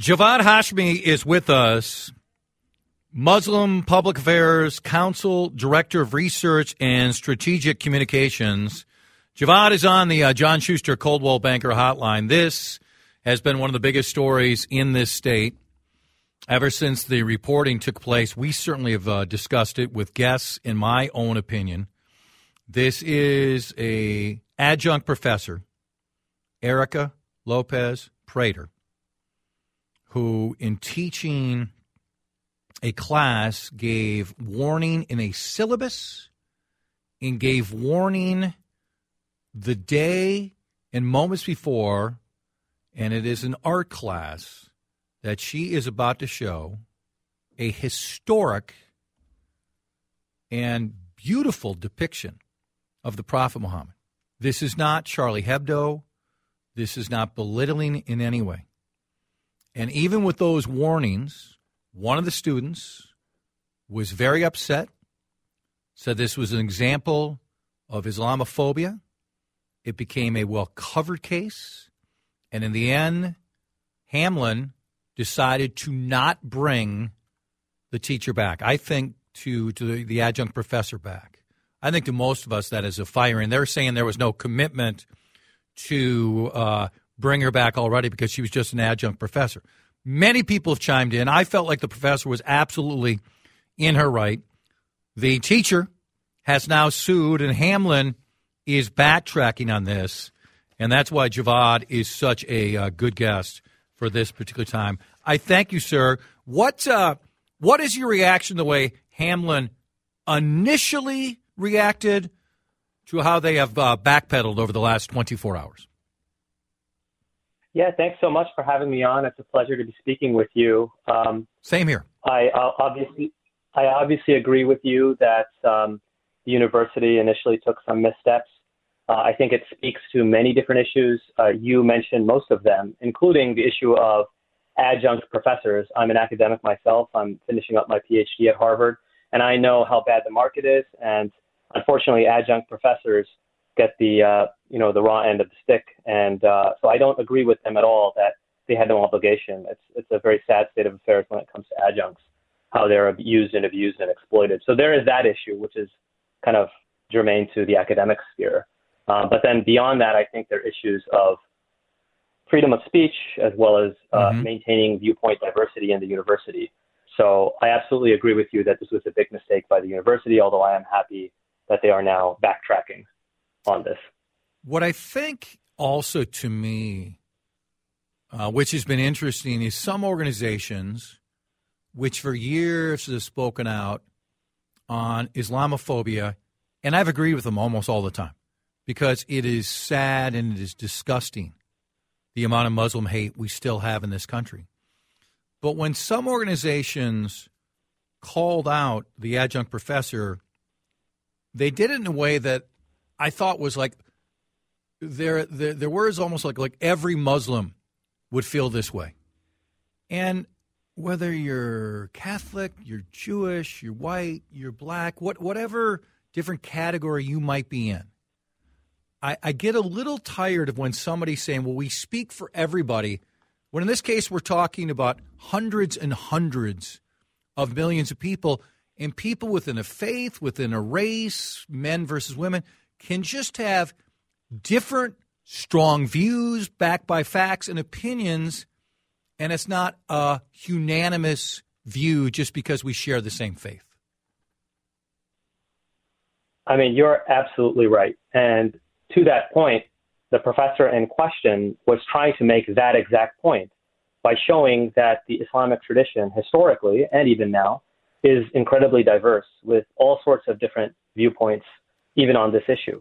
Javad Hashmi is with us, Muslim Public Affairs Council Director of Research and Strategic Communications. Javad is on the uh, John Schuster Coldwell Banker Hotline. This has been one of the biggest stories in this state ever since the reporting took place. We certainly have uh, discussed it with guests, in my own opinion. This is a adjunct professor, Erica Lopez Prater, who, in teaching a class, gave warning in a syllabus and gave warning the day and moments before, and it is an art class that she is about to show a historic and beautiful depiction of the Prophet Muhammad. This is not Charlie Hebdo. This is not belittling in any way. And even with those warnings, one of the students was very upset, said this was an example of Islamophobia. It became a well covered case. And in the end, Hamline decided to not bring the teacher back. I think to, to the, adjunct professor back. I think to most of us that is a firing. They're saying there was no commitment to uh, bring her back already because she was just an adjunct professor. Many people have chimed in. I felt like the professor was absolutely in her right. The teacher has now sued, and Hamline is backtracking on this, and that's why Javad is such a uh, good guest for this particular time. I thank you, sir. What uh, what is your reaction the way Hamline initially reacted to how they have uh, backpedaled over the last 24 hours? Yeah, thanks so much for having me on. It's a pleasure to be speaking with you. Um, Same here. I uh, obviously, I obviously agree with you that um, the university initially took some missteps. Uh, I think it speaks to many different issues. Uh, you mentioned most of them, including the issue of adjunct professors. I'm an academic myself. I'm finishing up my PhD at Harvard, and I know how bad the market is. And unfortunately, adjunct professors get the uh, you know the raw end of the stick, and uh, so I don't agree with them at all that they had no obligation. It's it's a very sad state of affairs when it comes to adjuncts, how they're used and abused and exploited. So there is that issue, which is kind of germane to the academic sphere. Uh, but then beyond that, I think there are issues of freedom of speech as well as uh, mm-hmm. maintaining viewpoint diversity in the university. So I absolutely agree with you that this was a big mistake by the university, although I am happy that they are now backtracking on this. What I think also to me, uh, which has been interesting, is some organizations which for years have spoken out on Islamophobia, and I've agreed with them almost all the time because it is sad and it is disgusting the amount of Muslim hate we still have in this country. But when some organizations called out the adjunct professor, they did it in a way that I thought was like there there, there was almost like like every Muslim would feel this way. And whether you're Catholic, you're Jewish, you're white, you're black, what whatever different category you might be in. I, I get a little tired of when somebody's saying, well, we speak for everybody, when in this case we're talking about hundreds and hundreds of millions of people and people within a faith, within a race, men versus women, can just have different strong views backed by facts and opinions, and it's not a unanimous view just because we share the same faith. I mean, you're absolutely right. And to that point, the professor in question was trying to make that exact point by showing that the Islamic tradition, historically and even now, is incredibly diverse with all sorts of different viewpoints, even on this issue.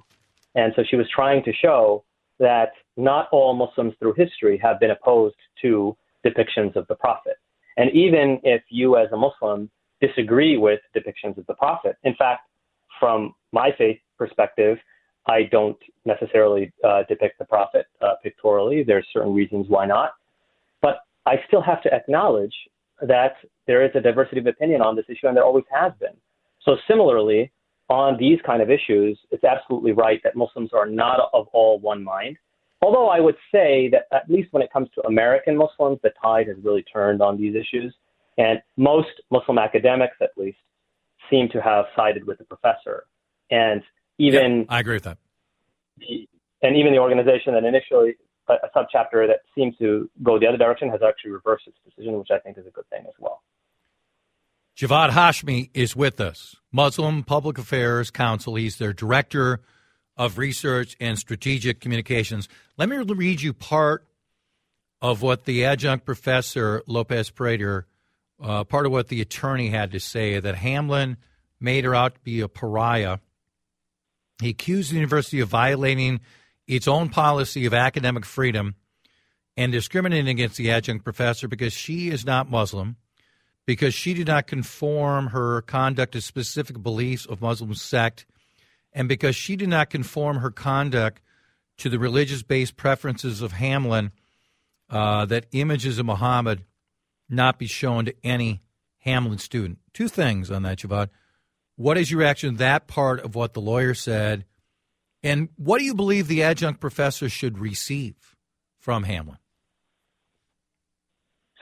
And so she was trying to show that not all Muslims through history have been opposed to depictions of the Prophet. And even if you, as a Muslim, disagree with depictions of the Prophet, in fact, from my faith perspective, I don't necessarily uh, depict the Prophet uh, pictorially. There's certain reasons why not. But I still have to acknowledge that there is a diversity of opinion on this issue, and there always has been. So, similarly, on these kind of issues, it's absolutely right that Muslims are not of all one mind. although I would say that at least when it comes to American Muslims, the tide has really turned on these issues. And most Muslim academics, at least, seem to have sided with the professor. And even. I agree with that. and even the organization that initially, a, a subchapter that seemed to go the other direction, has actually reversed its decision, which I think is a good thing as well. Javad Hashmi is with us, Muslim Public Affairs Council. He's their director of research and strategic communications. Let me read you part of what the adjunct professor Lopez Prater, uh, part of what the attorney had to say that Hamline made her out to be a pariah. He accused the university of violating its own policy of academic freedom and discriminating against the adjunct professor because she is not Muslim because she did not conform her conduct to specific beliefs of Muslim sect, and because she did not conform her conduct to the religious based preferences of Hamline, uh, that images of Muhammad not be shown to any Hamline student. Two things on that, Javad. What is your reaction to that part of what the lawyer said? And what do you believe the adjunct professor should receive from Hamline?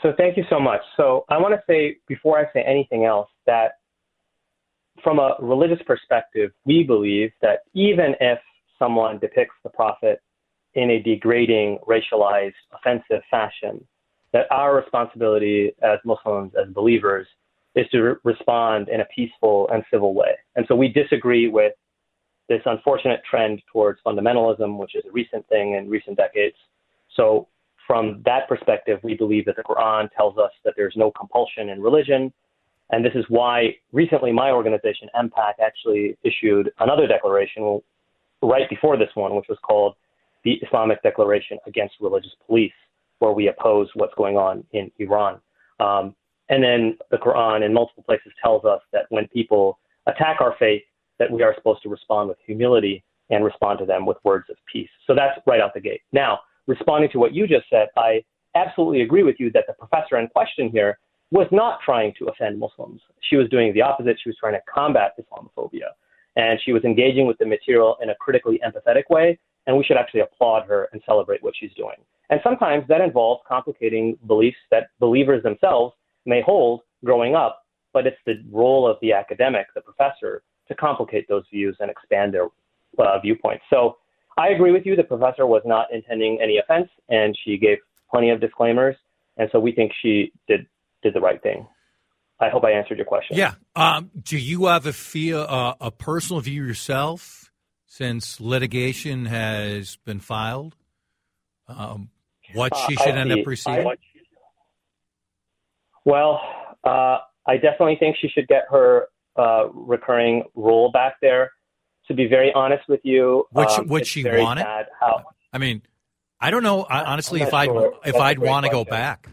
So thank you so much. So I want to say before I say anything else that from a religious perspective, we believe that even if someone depicts the prophet in a degrading, racialized, offensive fashion, that our responsibility as Muslims, as believers, is to re- respond in a peaceful and civil way. And so we disagree with this unfortunate trend towards fundamentalism, which is a recent thing in recent decades. So from that perspective, we believe that the Quran tells us that there's no compulsion in religion. And this is why recently my organization, MPAC, actually issued another declaration right before this one, which was called the Islamic Declaration Against Religious Police, where we oppose what's going on in Iran. Um, and then the Quran in multiple places tells us that when people attack our faith, that we are supposed to respond with humility and respond to them with words of peace. So that's right out the gate. Now, responding to what you just said, I absolutely agree with you that the professor in question here was not trying to offend Muslims. She was doing the opposite. She was trying to combat Islamophobia. And she was engaging with the material in a critically empathetic way. And we should actually applaud her and celebrate what she's doing. And sometimes that involves complicating beliefs that believers themselves may hold growing up, but it's the role of the academic, the professor, to complicate those views and expand their uh, viewpoints. So I agree with you. The professor was not intending any offense, and she gave plenty of disclaimers, and so we think she did did the right thing. I hope I answered your question. Yeah. Um, do you have a feel uh, a personal view yourself since litigation has been filed? Um, what uh, she should end up receiving? I, well, uh, I definitely think she should get her uh, recurring role back there to be very honest with you, she, um, would she want it? How, I mean, I don't know. I, honestly, if I sure. if I'd want to go back.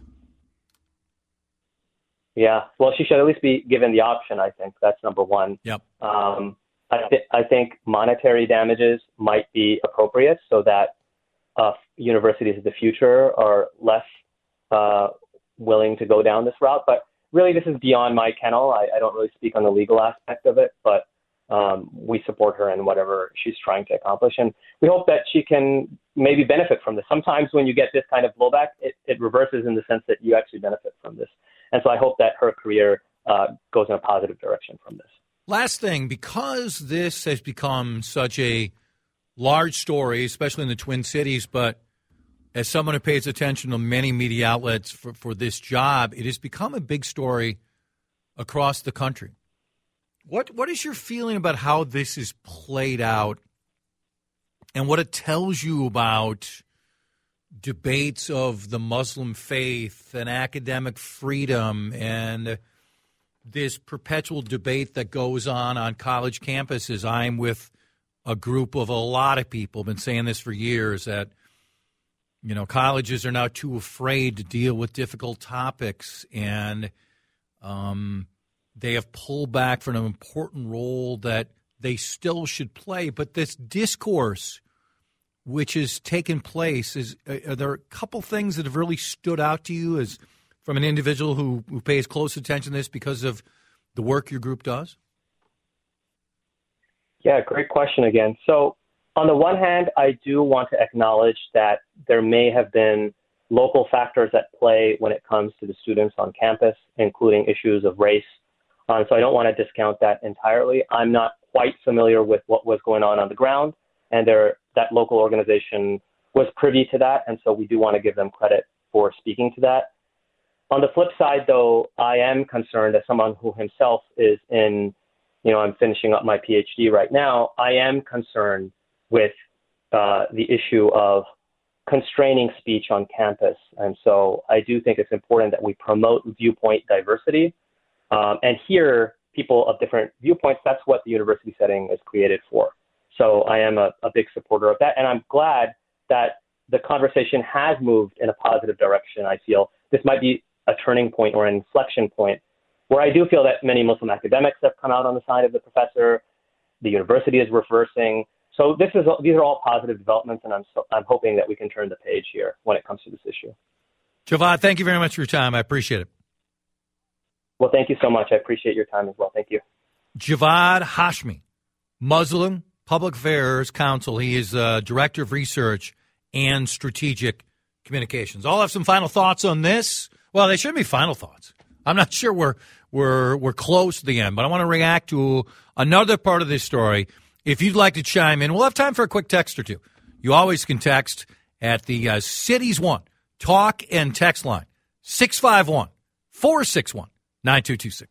Yeah, well, she should at least be given the option. I think that's number one. Yep. Um, I, th- I think monetary damages might be appropriate so that uh, universities of the future are less uh, willing to go down this route. But really, this is beyond my kennel. I, I don't really speak on the legal aspect of it, but um, we support her in whatever she's trying to accomplish. And we hope that she can maybe benefit from this. Sometimes when you get this kind of blowback, it, it reverses in the sense that you actually benefit from this. And so I hope that her career uh, goes in a positive direction from this. Last thing, because this has become such a large story, especially in the Twin Cities, but as someone who pays attention to many media outlets for, for this job, it has become a big story across the country. What what is your feeling about how this is played out and what it tells you about debates of the Muslim faith and academic freedom and this perpetual debate that goes on on college campuses. I'm with a group of a lot of people, been saying this for years that you know colleges are now too afraid to deal with difficult topics and um, they have pulled back from an important role that they still should play. But this discourse, which has taken place, is uh, are there a couple things that have really stood out to you as from an individual who, who pays close attention to this because of the work your group does? Yeah, great question again. So On the one hand, I do want to acknowledge that there may have been local factors at play when it comes to the students on campus, including issues of race. Um, so I don't want to discount that entirely. I'm not quite familiar with what was going on on the ground, and there, that local organization was privy to that, and so we do want to give them credit for speaking to that. On the flip side, though, I am concerned as someone who himself is in, you know, I'm finishing up my PhD right now. I am concerned with uh, the issue of constraining speech on campus. And so I do think it's important that we promote viewpoint diversity um, and hear people of different viewpoints. That's what the university setting is created for. So I am a, a big supporter of that. And I'm glad that the conversation has moved in a positive direction. I feel this might be a turning point or an inflection point where I do feel that many Muslim academics have come out on the side of the professor. The university is reversing. So this is these are all positive developments, and I'm so, I'm hoping that we can turn the page here when it comes to this issue. Javad, thank you very much for your time. I appreciate it. Well, thank you so much. I appreciate your time as well. Thank you. Javad Hashmi, Muslim Public Affairs Council. He is uh, Director of Research and Strategic Communications. I'll have some final thoughts on this. Well, they should be final thoughts. I'm not sure we're we're we're close to the end, but I want to react to another part of this story if you'd like to chime in, we'll have time for a quick text or two. You always can text at the uh, Cities One talk and text line 651 461 9226.